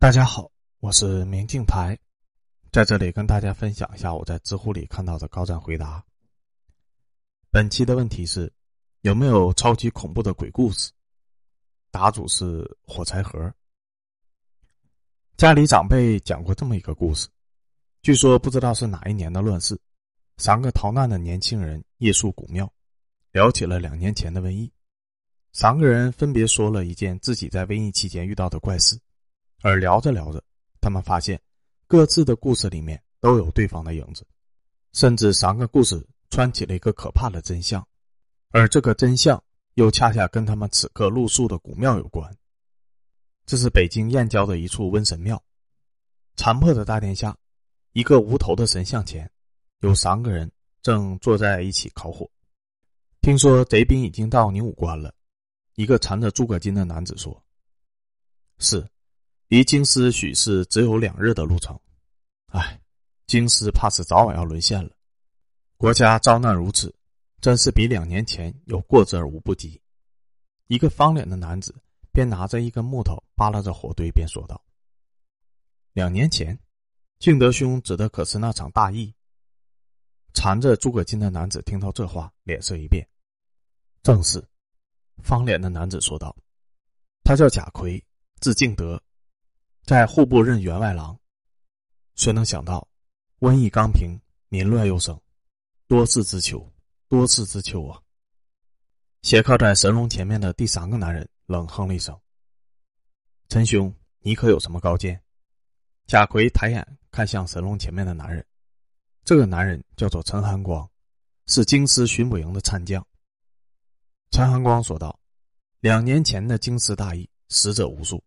大家好，我是明镜台，在这里跟大家分享一下我在知乎里看到的高赞回答。本期的问题是：有没有超级恐怖的鬼故事？答主是火柴盒。家里长辈讲过这么一个故事，据说不知道是哪一年的乱世，三个逃难的年轻人夜宿古庙，聊起了两年前的瘟疫。三个人分别说了一件自己在瘟疫期间遇到的怪事。而聊着聊着，他们发现各自的故事里面都有对方的影子，甚至三个故事串起了一个可怕的真相，而这个真相又恰恰跟他们此刻露宿的古庙有关。这是北京燕郊的一处瘟神庙，残破的大殿下，一个无头的神像前，有三个人正坐在一起烤火。听说贼兵已经到宁武关了，一个缠着诸葛巾的男子说：“是。”离京师许是只有两日的路程，唉，京师怕是早晚要沦陷了。国家遭难如此，真是比两年前有过之而无不及。一个方脸的男子边拿着一根木头扒拉着火堆，边说道：“两年前，敬德兄指的可是那场大疫。”缠着诸葛巾的男子听到这话，脸色一变。正是，方脸的男子说道：“他叫贾逵，字敬德。”在户部任员外郎，谁能想到，瘟疫刚平，民乱又生，多事之秋，多事之秋啊！斜靠在神龙前面的第三个男人冷哼了一声：“陈兄，你可有什么高见？”贾逵抬眼看向神龙前面的男人，这个男人叫做陈寒光，是京师巡捕营的参将。陈寒光说道：“两年前的京师大疫，死者无数。”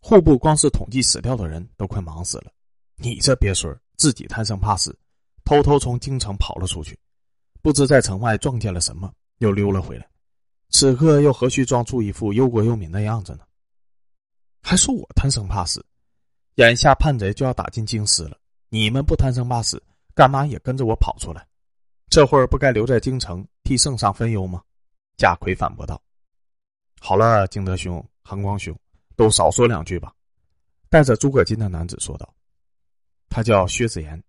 户部光是统计死掉的人都快忙死了，你这鳖孙自己贪生怕死，偷偷从京城跑了出去，不知在城外撞见了什么，又溜了回来，此刻又何须装出一副忧国忧民的样子呢？还说我贪生怕死，眼下叛贼就要打进京师了，你们不贪生怕死，干嘛也跟着我跑出来？这会儿不该留在京城替圣上分忧吗？贾逵反驳道：“好了，敬德兄，寒光兄。”都少说两句吧，带着诸葛巾的男子说道：“他叫薛子言，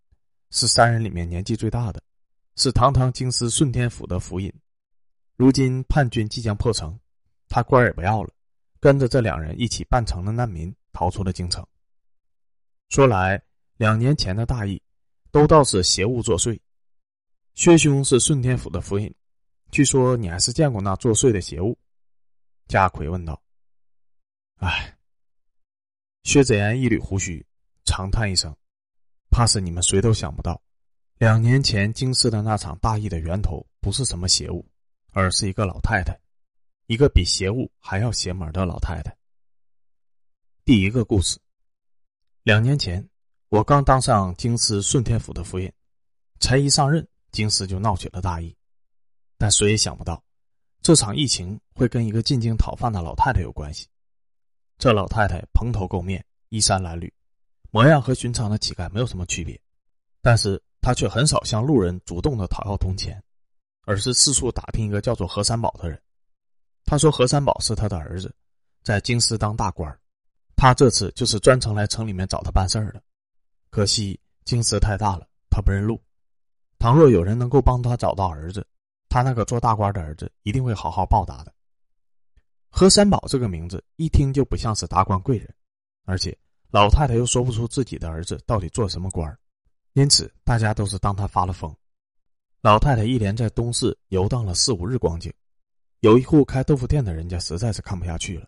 是三人里面年纪最大的，是堂堂京师顺天府的府尹。如今叛军即将破城，他官也不要了，跟着这两人一起扮成了难民，逃出了京城。说来两年前的大疫，都倒是邪物作祟。薛兄是顺天府的府尹，据说你还是见过那作祟的邪物。”家奎问道。唉，薛子言一缕胡须，长叹一声：“怕是你们谁都想不到，两年前京师的那场大疫的源头不是什么邪物，而是一个老太太，一个比邪物还要邪门的老太太。”第一个故事：两年前，我刚当上京师顺天府的府尹，才一上任，京师就闹起了大疫。但谁也想不到，这场疫情会跟一个进京讨饭的老太太有关系。这老太太蓬头垢面，衣衫褴褛，模样和寻常的乞丐没有什么区别，但是她却很少向路人主动的讨要铜钱，而是四处打听一个叫做何三宝的人。他说何三宝是他的儿子，在京师当大官他这次就是专程来城里面找他办事儿的。可惜京师太大了，他不认路。倘若有人能够帮他找到儿子，他那个做大官的儿子一定会好好报答的。何三宝这个名字一听就不像是达官贵人，而且老太太又说不出自己的儿子到底做什么官因此大家都是当他发了疯。老太太一连在东市游荡了四五日光景，有一户开豆腐店的人家实在是看不下去了。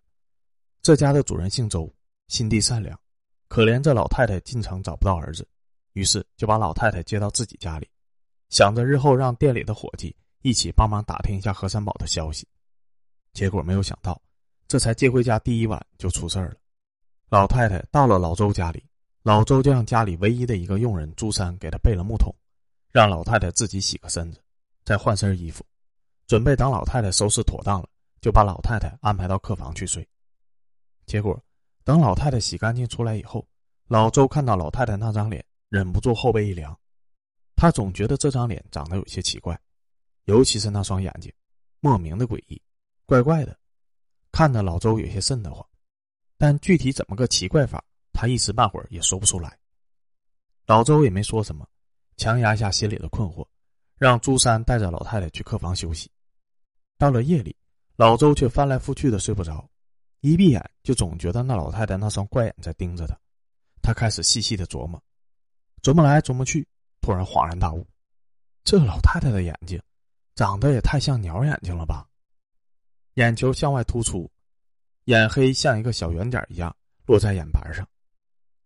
这家的主人姓周，心地善良，可怜这老太太进城找不到儿子，于是就把老太太接到自己家里，想着日后让店里的伙计一起帮忙打听一下何三宝的消息。结果没有想到，这才接回家第一晚就出事儿了。老太太到了老周家里，老周就让家里唯一的一个佣人朱三给他备了木桶，让老太太自己洗个身子，再换身衣服，准备等老太太收拾妥当了，就把老太太安排到客房去睡。结果等老太太洗干净出来以后，老周看到老太太那张脸，忍不住后背一凉，他总觉得这张脸长得有些奇怪，尤其是那双眼睛，莫名的诡异。怪怪的，看得老周有些瘆得慌，但具体怎么个奇怪法，他一时半会儿也说不出来。老周也没说什么，强压下心里的困惑，让朱三带着老太太去客房休息。到了夜里，老周却翻来覆去的睡不着，一闭眼就总觉得那老太太那双怪眼在盯着他。他开始细细的琢磨，琢磨来琢磨去，突然恍然大悟：这老太太的眼睛，长得也太像鸟眼睛了吧？眼球向外突出，眼黑像一个小圆点一样落在眼盘上，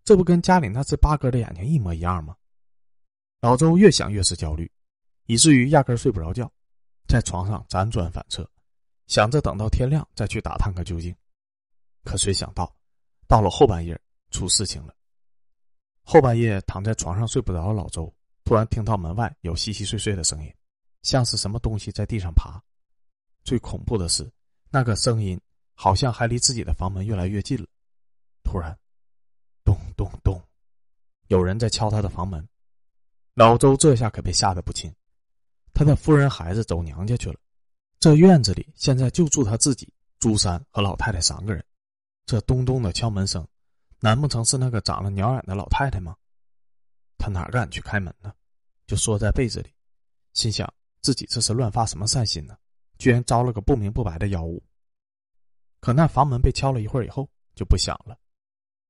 这不跟家里那只八哥的眼睛一模一样吗？老周越想越是焦虑，以至于压根睡不着觉，在床上辗转反侧，想着等到天亮再去打探个究竟。可谁想到，到了后半夜，出事情了。后半夜躺在床上睡不着的老周，突然听到门外有稀稀碎碎的声音，像是什么东西在地上爬。最恐怖的是，那个声音好像还离自己的房门越来越近了。突然，咚咚咚，有人在敲他的房门。老周这下可被吓得不轻，他的夫人孩子走娘家去了，这院子里现在就住他自己、朱三和老太太三个人。这咚咚的敲门声。难不成是那个长了鸟眼的老太太吗？他哪敢去开门呢？就缩在被子里，心想自己这是乱发什么善心呢？居然招了个不明不白的妖物。可那房门被敲了一会儿以后就不响了，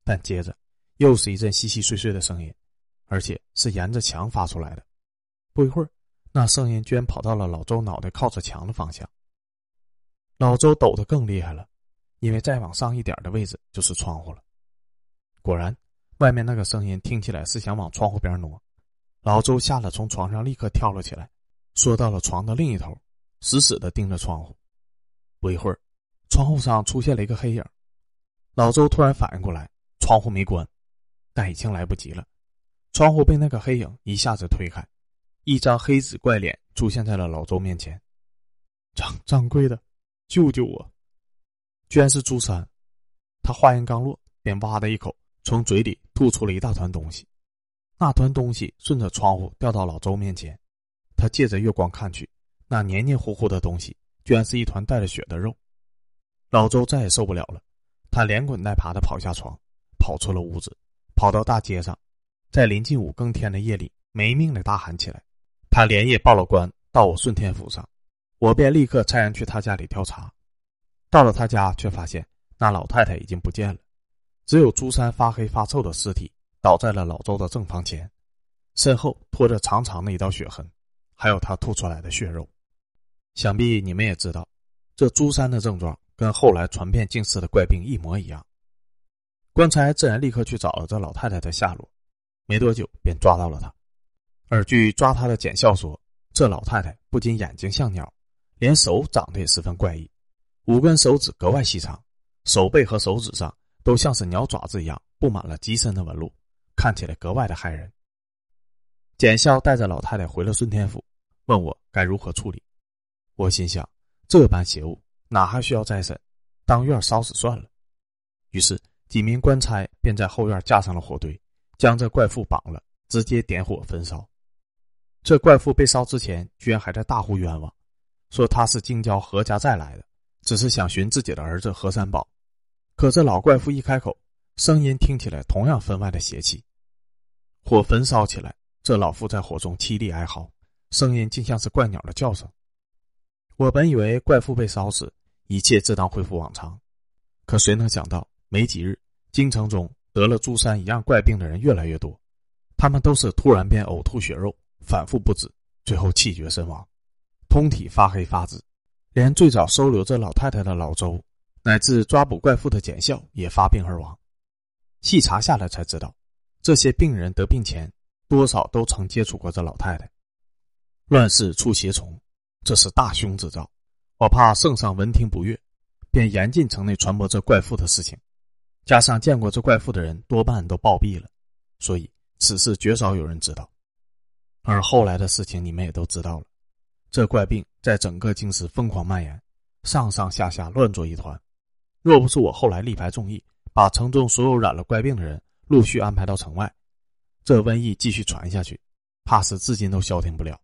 但接着又是一阵稀稀碎碎的声音，而且是沿着墙发出来的。不一会儿，那声音居然跑到了老周脑袋靠着墙的方向。老周抖得更厉害了，因为再往上一点的位置就是窗户了。果然，外面那个声音听起来是想往窗户边挪。老周吓得从床上立刻跳了起来，缩到了床的另一头，死死的盯着窗户。不一会儿，窗户上出现了一个黑影。老周突然反应过来，窗户没关，但已经来不及了。窗户被那个黑影一下子推开，一张黑纸怪脸出现在了老周面前。掌掌柜的，救救我！居然是朱三。他话音刚落，便哇的一口。从嘴里吐出了一大团东西，那团东西顺着窗户掉到老周面前。他借着月光看去，那黏黏糊糊的东西居然是一团带着血的肉。老周再也受不了了，他连滚带爬的跑下床，跑出了屋子，跑到大街上，在临近五更天的夜里没命的大喊起来。他连夜报了官到我顺天府上，我便立刻差人去他家里调查。到了他家，却发现那老太太已经不见了。只有朱三发黑发臭的尸体倒在了老周的正房前，身后拖着长长的一道血痕，还有他吐出来的血肉。想必你们也知道，这朱三的症状跟后来传遍京师的怪病一模一样。官差自然立刻去找了这老太太的下落，没多久便抓到了她。而据抓他的检校说，这老太太不仅眼睛像鸟，连手长得也十分怪异，五根手指格外细长，手背和手指上。都像是鸟爪子一样布满了极深的纹路，看起来格外的骇人。简孝带着老太太回了顺天府，问我该如何处理。我心想，这般邪物哪还需要再审，当院烧死算了。于是几名官差便在后院架上了火堆，将这怪妇绑了，直接点火焚烧。这怪妇被烧之前，居然还在大呼冤枉，说他是京郊何家寨来的，只是想寻自己的儿子何三宝。可这老怪妇一开口，声音听起来同样分外的邪气。火焚烧起来，这老妇在火中凄厉哀嚎，声音竟像是怪鸟的叫声。我本以为怪妇被烧死，一切自当恢复往常，可谁能想到，没几日，京城中得了朱三一样怪病的人越来越多，他们都是突然便呕吐血肉，反复不止，最后气绝身亡，通体发黑发紫，连最早收留这老太太的老周。乃至抓捕怪妇的检校也发病而亡。细查下来才知道，这些病人得病前多少都曾接触过这老太太。乱世出邪虫，这是大凶之兆。我怕圣上闻听不悦，便严禁城内传播这怪妇的事情。加上见过这怪妇的人多半都暴毙了，所以此事绝少有人知道。而后来的事情你们也都知道了，这怪病在整个京师疯狂蔓延，上上下下乱作一团。若不是我后来力排众议，把城中所有染了怪病的人陆续安排到城外，这瘟疫继续传下去，怕是至今都消停不了。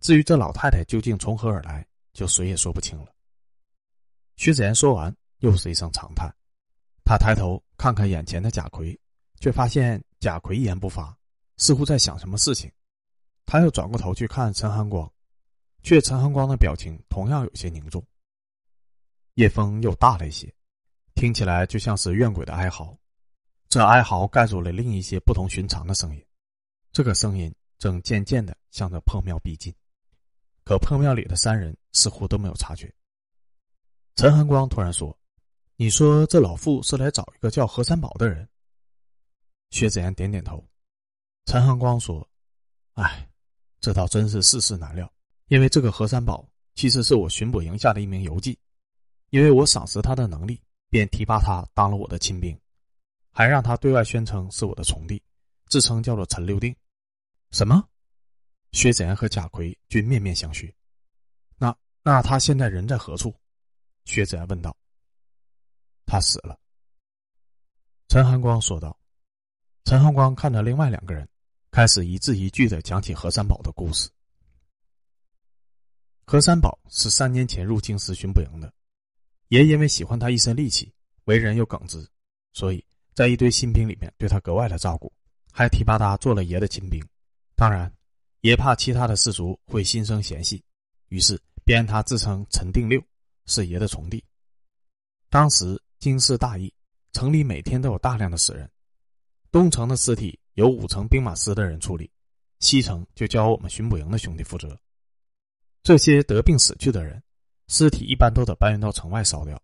至于这老太太究竟从何而来，就谁也说不清了。薛子言说完，又是一声长叹。他抬头看看眼前的贾逵，却发现贾逵一言不发，似乎在想什么事情。他又转过头去看陈寒光，却陈寒光的表情同样有些凝重。夜风又大了一些，听起来就像是怨鬼的哀嚎。这哀嚎盖住了另一些不同寻常的声音。这个声音正渐渐的向着破庙逼近，可破庙里的三人似乎都没有察觉。陈寒光突然说：“你说这老妇是来找一个叫何三宝的人？”薛子言点点头。陈寒光说：“哎，这倒真是世事难料。因为这个何三宝其实是我巡捕营下的一名游击，因为我赏识他的能力，便提拔他当了我的亲兵，还让他对外宣称是我的从弟，自称叫做陈六定。”什么？薛子言和贾逵均面面相觑。那那他现在人在何处？薛子言问道。他死了。陈寒光说道。陈寒光看着另外两个人，开始一字一句的讲起何三宝的故事。何三宝是三年前入京时巡捕营的，也因为喜欢他一身力气，为人又耿直，所以在一堆新兵里面对他格外的照顾，还提拔他做了爷的亲兵。当然，也怕其他的士卒会心生嫌隙，于是便让他自称陈定六，是爷的从弟。当时京师大疫，城里每天都有大量的死人，东城的尸体由五城兵马司的人处理，西城就交我们巡捕营的兄弟负责。这些得病死去的人，尸体一般都得搬运到城外烧掉，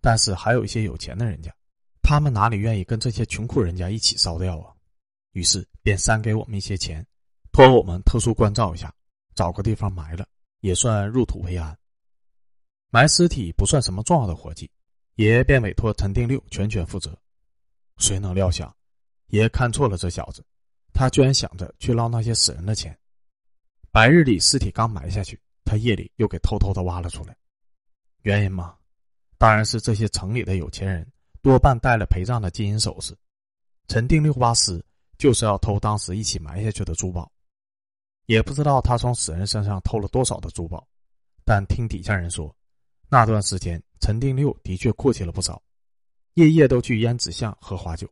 但是还有一些有钱的人家，他们哪里愿意跟这些穷苦人家一起烧掉啊？于是便赏给我们一些钱。托我们特殊关照一下，找个地方埋了，也算入土为安。埋尸体不算什么重要的活计，爷便委托陈定六全权负责。谁能料想，爷看错了这小子，他居然想着去捞那些死人的钱。白日里尸体刚埋下去，他夜里又给偷偷的挖了出来。原因嘛，当然是这些城里的有钱人多半带了陪葬的金银首饰。陈定六挖尸就是要偷当时一起埋下去的珠宝。也不知道他从死人身上偷了多少的珠宝，但听底下人说，那段时间陈定六的确阔气了不少，夜夜都去胭脂巷喝花酒。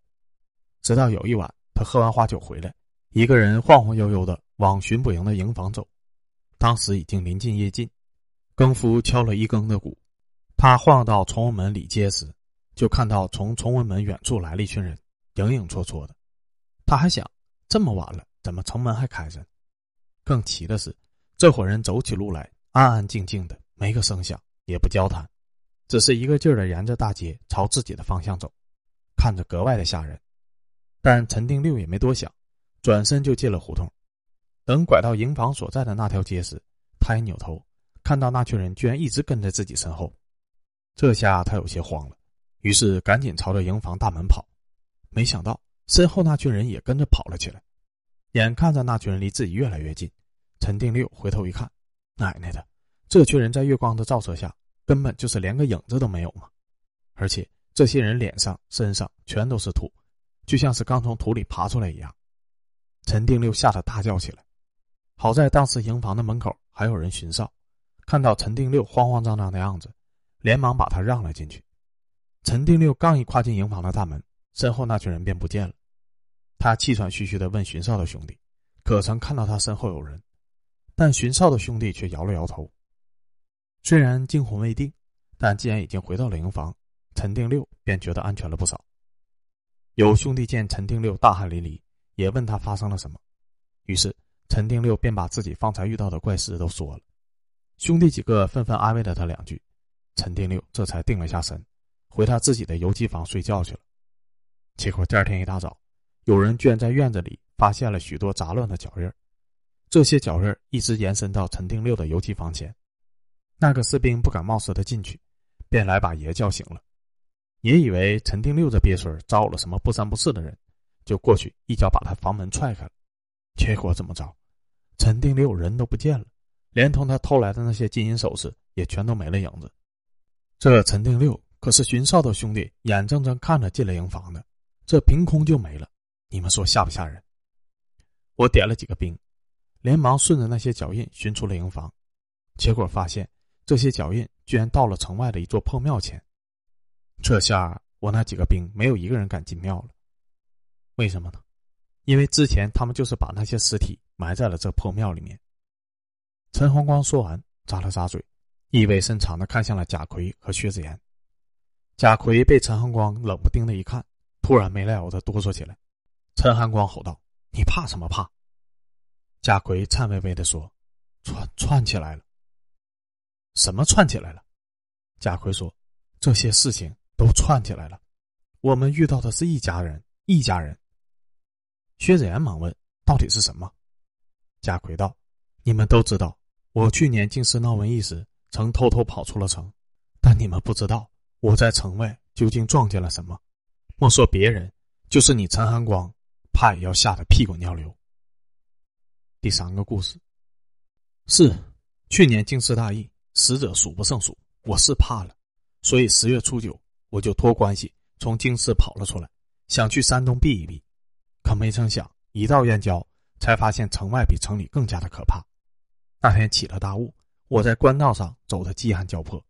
直到有一晚，他喝完花酒回来，一个人晃晃悠悠的往巡捕营的营房走。当时已经临近夜尽，更夫敲了一更的鼓。他晃到崇文门里街时，就看到从崇文门远处来了一群人，影影绰绰的。他还想，这么晚了，怎么城门还开着？更奇的是，这伙人走起路来安安静静的，没个声响，也不交谈，只是一个劲儿的沿着大街朝自己的方向走，看着格外的吓人。但陈定六也没多想，转身就进了胡同。等拐到营房所在的那条街时，他一扭头，看到那群人居然一直跟在自己身后，这下他有些慌了，于是赶紧朝着营房大门跑。没想到身后那群人也跟着跑了起来。眼看着那群人离自己越来越近，陈定六回头一看，奶奶的，这群人在月光的照射下，根本就是连个影子都没有嘛！而且这些人脸上、身上全都是土，就像是刚从土里爬出来一样。陈定六吓得大叫起来。好在当时营房的门口还有人巡哨，看到陈定六慌慌张张的样子，连忙把他让了进去。陈定六刚一跨进营房的大门，身后那群人便不见了。他气喘吁吁的问巡哨的兄弟：“可曾看到他身后有人？”但巡哨的兄弟却摇了摇头。虽然惊魂未定，但既然已经回到了营房，陈定六便觉得安全了不少。有兄弟见陈定六大汗淋漓，也问他发生了什么。于是陈定六便把自己方才遇到的怪事都说了。兄弟几个纷纷安慰了他两句，陈定六这才定了下神，回他自己的游击房睡觉去了。结果第二天一大早。有人居然在院子里发现了许多杂乱的脚印这些脚印一直延伸到陈定六的油漆房前。那个士兵不敢冒失的进去，便来把爷叫醒了。爷以为陈定六这鳖孙招了什么不三不四的人，就过去一脚把他房门踹开了。结果怎么着？陈定六人都不见了，连同他偷来的那些金银首饰也全都没了影子。这陈定六可是巡哨的兄弟眼睁睁看着进了营房的，这凭空就没了。你们说吓不吓人？我点了几个兵，连忙顺着那些脚印寻出了营房，结果发现这些脚印居然到了城外的一座破庙前。这下我那几个兵没有一个人敢进庙了。为什么呢？因为之前他们就是把那些尸体埋在了这破庙里面。陈洪光说完，咂了咂嘴，意味深长的看向了贾奎和薛子言。贾奎被陈洪光冷不丁的一看，突然没来由的哆嗦起来。陈寒光吼道：“你怕什么怕？”贾奎颤巍巍的说：“串串起来了。”“什么串起来了？”贾奎说：“这些事情都串起来了。我们遇到的是一家人，一家人。”薛子言忙问：“到底是什么？”贾奎道：“你们都知道，我去年京师闹瘟疫时，曾偷偷跑出了城，但你们不知道我在城外究竟撞见了什么。莫说别人，就是你陈寒光。”怕也要吓得屁滚尿流。第三个故事是去年京师大疫，死者数不胜数，我是怕了，所以十月初九我就托关系从京师跑了出来，想去山东避一避，可没成想一到燕郊，才发现城外比城里更加的可怕。那天起了大雾，我在官道上走得饥寒交迫，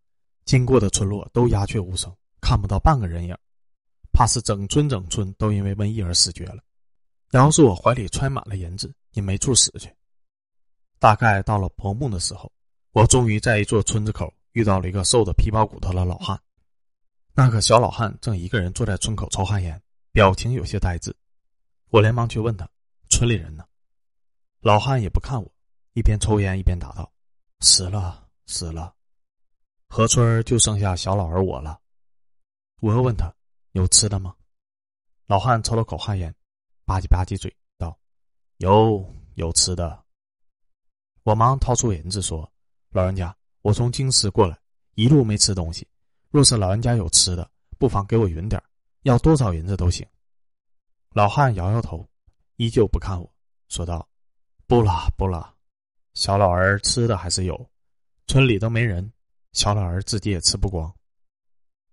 经过的村落都鸦雀无声，看不到半个人影，怕是整村整村都因为瘟疫而死绝了。要是我怀里揣满了银子，也没处死去。大概到了薄暮的时候，我终于在一座村子口遇到了一个瘦的皮包骨头的老汉。那个小老汉正一个人坐在村口抽旱烟，表情有些呆滞。我连忙去问他：“村里人呢？”老汉也不看我，一边抽烟一边答道：“死了，死了。河村就剩下小老儿我了。”我又问他：“有吃的吗？”老汉抽了口旱烟。吧唧吧唧嘴道：“有有吃的。”我忙掏出银子说：“老人家，我从京师过来，一路没吃东西。若是老人家有吃的，不妨给我匀点要多少银子都行。”老汉摇摇头，依旧不看我，说道：“不了不了，小老儿吃的还是有，村里都没人，小老儿自己也吃不光。”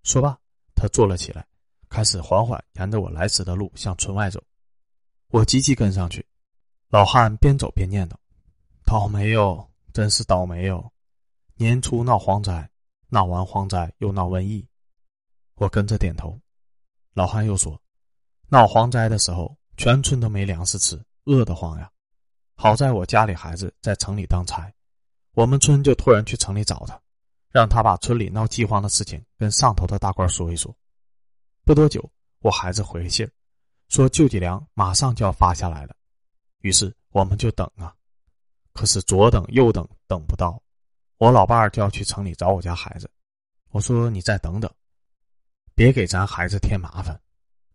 说罢，他坐了起来，开始缓缓沿着我来时的路向村外走。我急急跟上去，老汉边走边念叨：“倒霉哟，真是倒霉哟！年初闹蝗灾，闹完蝗灾又闹瘟疫。”我跟着点头。老汉又说：“闹蝗灾的时候，全村都没粮食吃，饿得慌呀。好在我家里孩子在城里当差，我们村就托人去城里找他，让他把村里闹饥荒的事情跟上头的大官说一说。不多久，我孩子回信儿。”说救济粮马上就要发下来了，于是我们就等啊，可是左等右等等不到，我老伴儿就要去城里找我家孩子，我说你再等等，别给咱孩子添麻烦。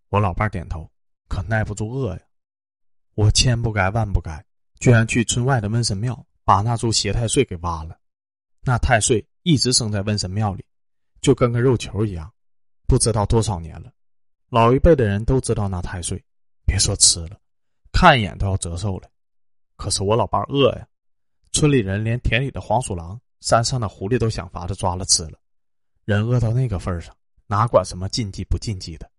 我老伴儿点头，可耐不住饿呀。我千不该万不该，居然去村外的瘟神庙把那株邪太岁给挖了，那太岁一直生在瘟神庙里，就跟个肉球一样，不知道多少年了。老一辈的人都知道那太岁，别说吃了，看一眼都要折寿了。可是我老伴饿呀，村里人连田里的黄鼠狼、山上的狐狸都想法子抓了吃了。人饿到那个份上，哪管什么禁忌不禁忌的？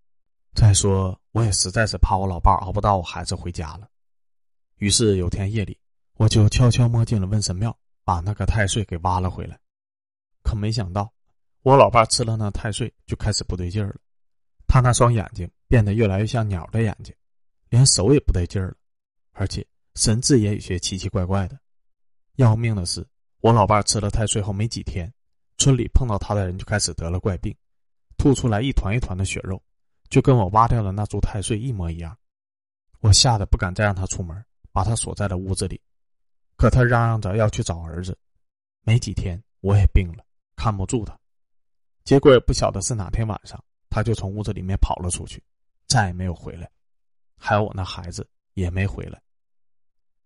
再说，我也实在是怕我老伴熬不到我孩子回家了。于是有天夜里，我就悄悄摸进了瘟神庙，把那个太岁给挖了回来。可没想到，我老伴吃了那太岁，就开始不对劲儿了。他那双眼睛变得越来越像鸟的眼睛，连手也不带劲儿了，而且神志也有些奇奇怪怪的。要命的是，我老伴吃了太岁后没几天，村里碰到他的人就开始得了怪病，吐出来一团一团的血肉，就跟我挖掉的那株太岁一模一样。我吓得不敢再让他出门，把他锁在了屋子里。可他嚷嚷着要去找儿子。没几天，我也病了，看不住他，结果也不晓得是哪天晚上。他就从屋子里面跑了出去，再也没有回来。还有我那孩子也没回来。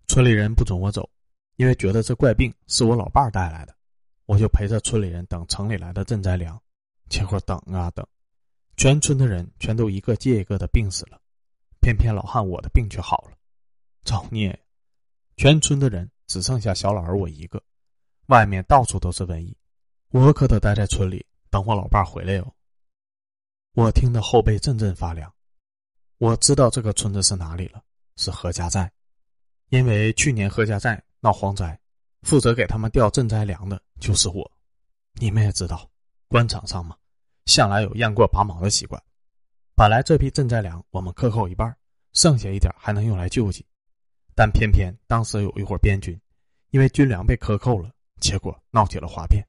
村里人不准我走，因为觉得这怪病是我老伴儿带来的。我就陪着村里人等城里来的赈灾粮。结果等啊等，全村的人全都一个接一个的病死了，偏偏老汉我的病却好了。造孽！全村的人只剩下小老儿我一个，外面到处都是瘟疫，我可得待在村里等我老伴儿回来哟。我听得后背阵阵发凉，我知道这个村子是哪里了，是何家寨，因为去年何家寨闹蝗灾，负责给他们调赈灾粮的就是我。你们也知道，官场上嘛，向来有雁过拔毛的习惯。本来这批赈灾粮我们克扣一半，剩下一点还能用来救济。但偏偏当时有一伙边军，因为军粮被克扣了，结果闹起了哗变。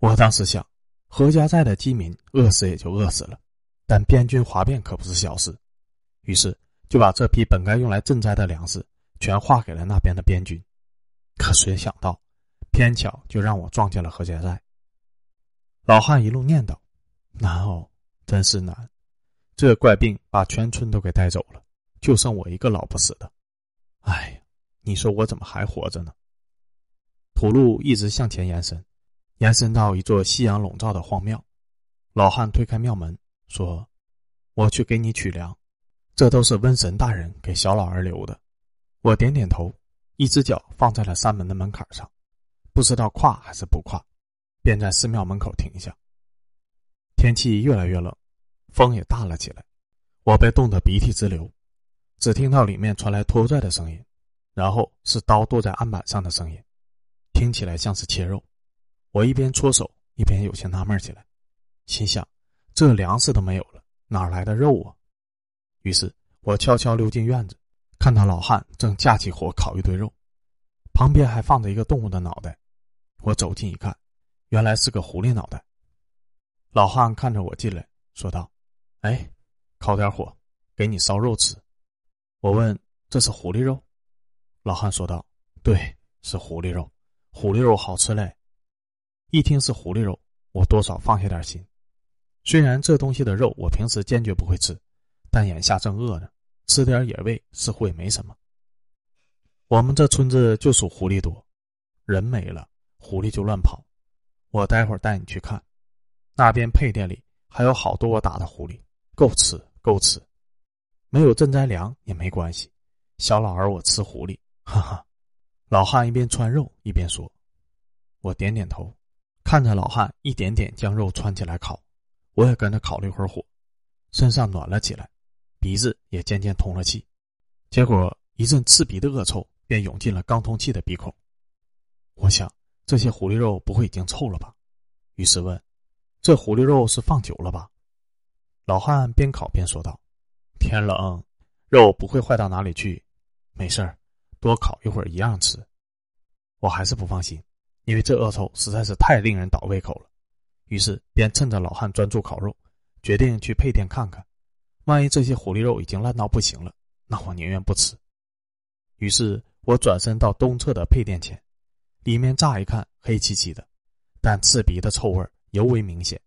我当时想，何家寨的饥民饿死也就饿死了，但边军哗变可不是小事，于是就把这批本该用来赈灾的粮食全划给了那边的边军。可谁想到，偏巧就让我撞见了何家寨。老汉一路念叨：“难哦，真是难！这怪病把全村都给带走了，就剩我一个老不死的。哎，你说我怎么还活着呢？”土路一直向前延伸，延伸到一座夕阳笼罩的荒庙。老汉推开庙门，说：“我去给你取粮，这都是瘟神大人给小老儿留的。”我点点头，一只脚放在了山门的门槛上，不知道跨还是不跨。便在寺庙门口停下。天气越来越冷，风也大了起来，我被冻得鼻涕直流。只听到里面传来拖拽的声音，然后是刀剁在案板上的声音，听起来像是切肉。我一边搓手，一边有些纳闷起来，心想：这粮食都没有了，哪来的肉啊？于是我悄悄溜进院子，看到老汉正架起火烤一堆肉，旁边还放着一个动物的脑袋。我走近一看。原来是个狐狸脑袋。老汉看着我进来，说道：“哎，烤点火，给你烧肉吃。”我问：“这是狐狸肉？”老汉说道：“对，是狐狸肉。狐狸肉好吃嘞。”一听是狐狸肉，我多少放下点心。虽然这东西的肉我平时坚决不会吃，但眼下正饿呢，吃点野味似乎也没什么。我们这村子就属狐狸多，人没了，狐狸就乱跑。我待会儿带你去看，那边配店里还有好多我打的狐狸，够吃够吃。没有赈灾粮也没关系，小老儿我吃狐狸，哈哈。老汉一边穿肉一边说，我点点头，看着老汉一点点将肉串起来烤，我也跟着烤了一会儿火，身上暖了起来，鼻子也渐渐通了气，结果一阵刺鼻的恶臭便涌进了刚通气的鼻孔，我想。这些狐狸肉不会已经臭了吧？于是问：“这狐狸肉是放久了吧？”老汉边烤边说道：“天冷，肉不会坏到哪里去，没事儿，多烤一会儿一样吃。”我还是不放心，因为这恶臭实在是太令人倒胃口了。于是便趁着老汉专注烤肉，决定去配店看看，万一这些狐狸肉已经烂到不行了，那我宁愿不吃。于是我转身到东侧的配店前。里面乍一看黑漆漆的，但刺鼻的臭味尤为明显。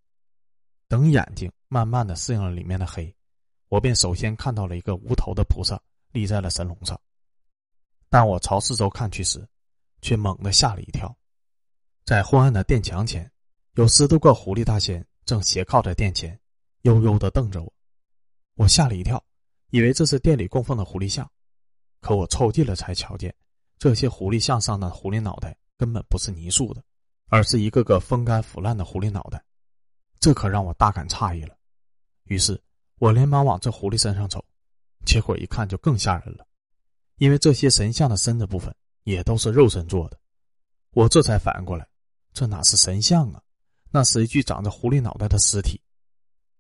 等眼睛慢慢的适应了里面的黑，我便首先看到了一个无头的菩萨立在了神龙上。但我朝四周看去时，却猛地吓了一跳，在昏暗的殿墙前，有十多个狐狸大仙正斜靠在殿前，悠悠的瞪着我。我吓了一跳，以为这是店里供奉的狐狸像，可我凑近了才瞧见，这些狐狸像上的狐狸脑袋。根本不是泥塑的，而是一个个风干腐烂的狐狸脑袋，这可让我大感诧异了。于是我连忙往这狐狸身上瞅，结果一看就更吓人了，因为这些神像的身子部分也都是肉身做的。我这才反应过来，这哪是神像啊，那是一具长着狐狸脑袋的尸体。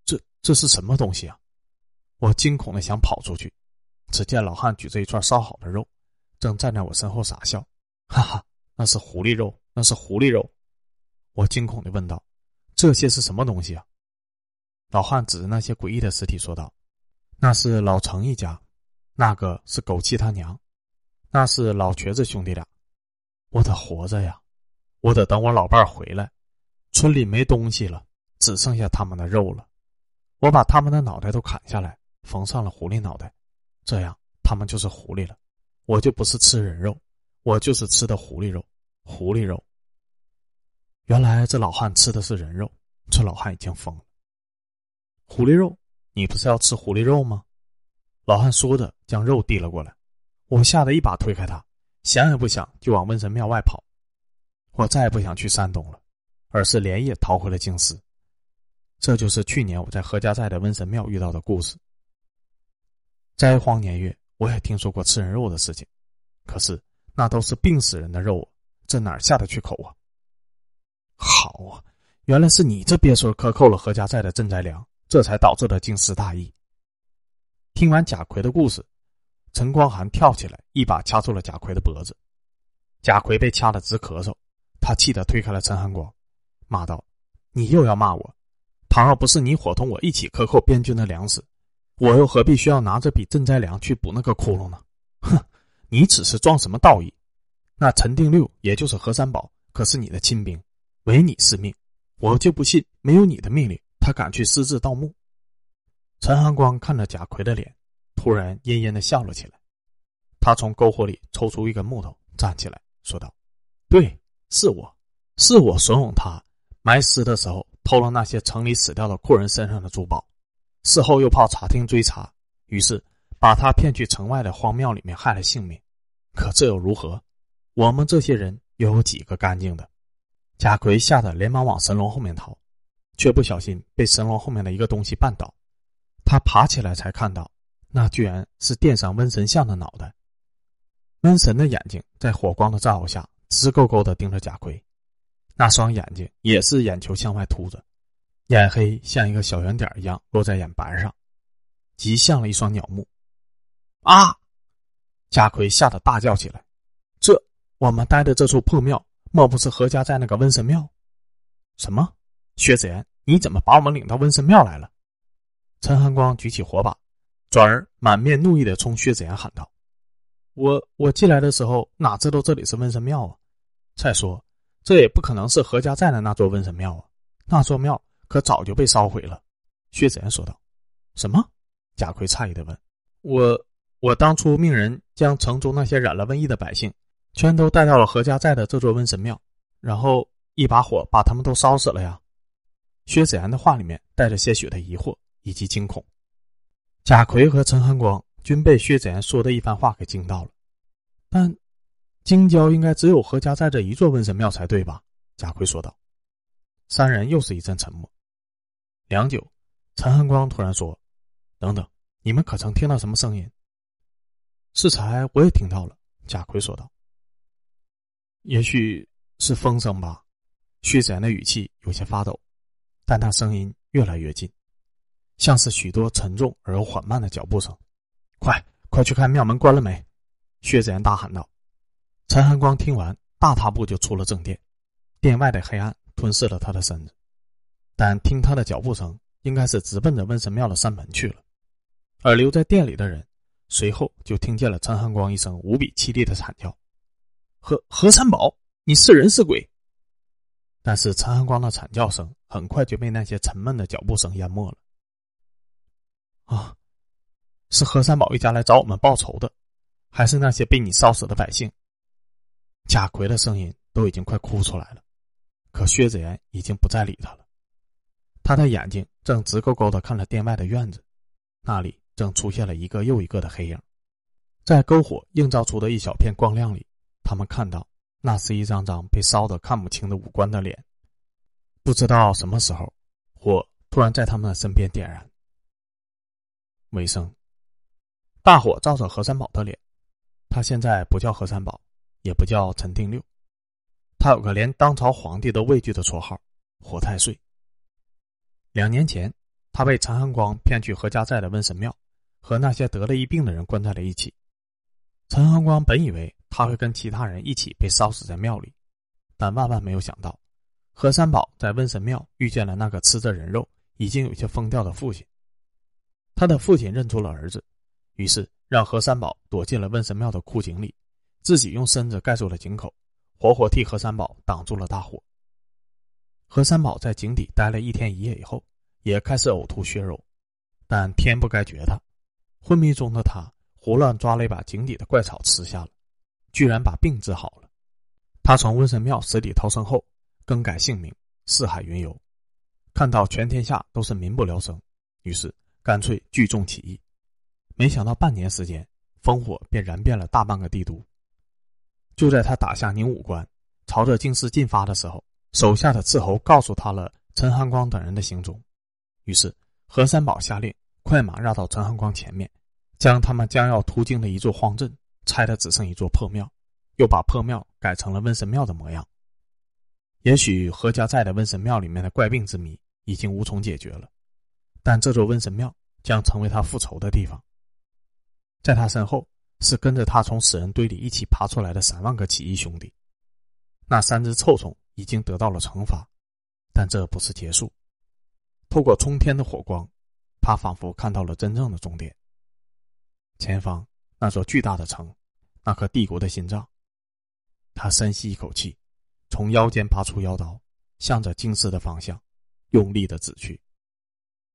这这是什么东西啊？我惊恐的想跑出去，只见老汉举着一串烧好的肉，正站在我身后傻笑，哈哈。那是狐狸肉，那是狐狸肉，我惊恐的问道：“这些是什么东西啊？”老汉指着那些诡异的尸体说道：“那是老程一家，那个是狗七他娘，那是老瘸子兄弟俩。我得活着呀，我得等我老伴回来。村里没东西了，只剩下他们的肉了。我把他们的脑袋都砍下来，缝上了狐狸脑袋，这样他们就是狐狸了，我就不是吃人肉，我就是吃的狐狸肉。”狐狸肉。原来这老汉吃的是人肉，这老汉已经疯了。狐狸肉，你不是要吃狐狸肉吗？老汉说着，将肉递了过来。我吓得一把推开他，想也不想就往瘟神庙外跑。我再也不想去山东了，而是连夜逃回了京师。这就是去年我在何家寨的瘟神庙遇到的故事。灾荒年月，我也听说过吃人肉的事情，可是那都是病死人的肉。这哪下得去口啊？好啊，原来是你这鳖孙克扣了何家寨的赈灾粮，这才导致了京师大义。听完贾逵的故事，陈光寒跳起来，一把掐住了贾逵的脖子。贾逵被掐得直咳嗽，他气得推开了陈寒光，骂道：“你又要骂我？倘若不是你伙同我一起克扣边军的粮食，我又何必需要拿这笔赈灾粮去补那个窟窿呢？哼，你只是装什么道义？那陈定六也就是何三宝，可是你的亲兵，唯你是命，我就不信没有你的命令，他敢去私自盗墓。”陈寒光看着贾逵的脸，突然阴阴的笑了起来。他从篝火里抽出一根木头，站起来说道：“对，是我，是我怂恿他埋尸的时候偷了那些城里死掉的库人身上的珠宝，事后又怕查厅追查，于是把他骗去城外的荒庙里面害了性命。可这又如何？我们这些人又有几个干净的？”贾奎吓得连忙往神龙后面逃，却不小心被神龙后面的一个东西绊倒。他爬起来才看到，那居然是殿上瘟神像的脑袋。瘟神的眼睛在火光的照耀下直勾勾的盯着贾奎，那双眼睛也是眼球向外凸着，眼黑像一个小圆点一样落在眼白上，极像了一双鸟目。啊！贾奎吓得大叫起来：“这我们待的这处破庙，莫不是何家寨那个瘟神庙？什么？薛子言，你怎么把我们领到瘟神庙来了？”陈寒光举起火把，转而满面怒意的冲薛子言喊道：“我我进来的时候哪知道这里是瘟神庙啊？再说，这也不可能是何家寨的那座瘟神庙啊！那座庙可早就被烧毁了。”薛子言说道。“什么？”贾逵诧异的问。“我我当初命人将城中那些染了瘟疫的百姓，全都带到了何家寨的这座瘟神庙，然后一把火把他们都烧死了呀。”薛子言的话里面带着些许的疑惑。以及惊恐，贾逵和陈寒光均被薛子言说的一番话给惊到了。但京郊应该只有何家寨这一座瘟神庙才对吧？贾逵说道。三人又是一阵沉默。良久，陈恒光突然说：“等等，你们可曾听到什么声音？”适才我也听到了。贾逵说道。也许是风声吧。薛子言的语气有些发抖，但那声音越来越近。像是许多沉重而又缓慢的脚步声，快快去看庙门关了没！薛子言大喊道。陈寒光听完，大踏步就出了正殿，殿外的黑暗吞噬了他的身子。但听他的脚步声，应该是直奔着瘟神庙的山门去了。而留在店里的人，随后就听见了陈寒光一声无比凄厉的惨叫：“何何三宝，你是人是鬼？”但是陈寒光的惨叫声很快就被那些沉闷的脚步声淹没了。啊，是何三宝一家来找我们报仇的，还是那些被你烧死的百姓？贾奎的声音都已经快哭出来了，可薛子言已经不再理他了。他的眼睛正直勾勾的看着店外的院子，那里正出现了一个又一个的黑影，在篝火映照出的一小片光亮里，他们看到那是一张张被烧得看不清的五官的脸。不知道什么时候，火突然在他们的身边点燃。尾声，大火照着何三宝的脸，他现在不叫何三宝，也不叫陈定六，他有个连当朝皇帝都畏惧的绰号——火太岁。两年前，他被陈寒光骗去何家寨的瘟神庙，和那些得了一病的人关在了一起。陈寒光本以为他会跟其他人一起被烧死在庙里，但万万没有想到，何三宝在瘟神庙遇见了那个吃着人肉、已经有些疯掉的父亲。他的父亲认出了儿子，于是让何三宝躲进了瘟神庙的枯井里，自己用身子盖住了井口，活活替何三宝挡住了大火。何三宝在井底待了一天一夜以后，也开始呕吐血肉，但天不该绝他，昏迷中的他胡乱抓了一把井底的怪草吃下了，居然把病治好了。他从瘟神庙死里逃生后，更改姓名，四海云游，看到全天下都是民不聊生，于是。干脆聚众起义，没想到半年时间，烽火便燃遍了大半个帝都。就在他打下宁武关，朝着京师进发的时候，手下的斥候告诉他了陈寒光等人的行踪。于是何三宝下令，快马绕到陈寒光前面，将他们将要途经的一座荒镇拆的只剩一座破庙，又把破庙改成了瘟神庙的模样。也许何家寨的瘟神庙里面的怪病之谜已经无从解决了。但这座瘟神庙将成为他复仇的地方。在他身后，是跟着他从死人堆里一起爬出来的三万个起义兄弟。那三只臭虫已经得到了惩罚，但这不是结束。透过冲天的火光，他仿佛看到了真正的终点。前方那座巨大的城，那颗帝国的心脏。他深吸一口气，从腰间拔出腰刀，向着京师的方向，用力的指去。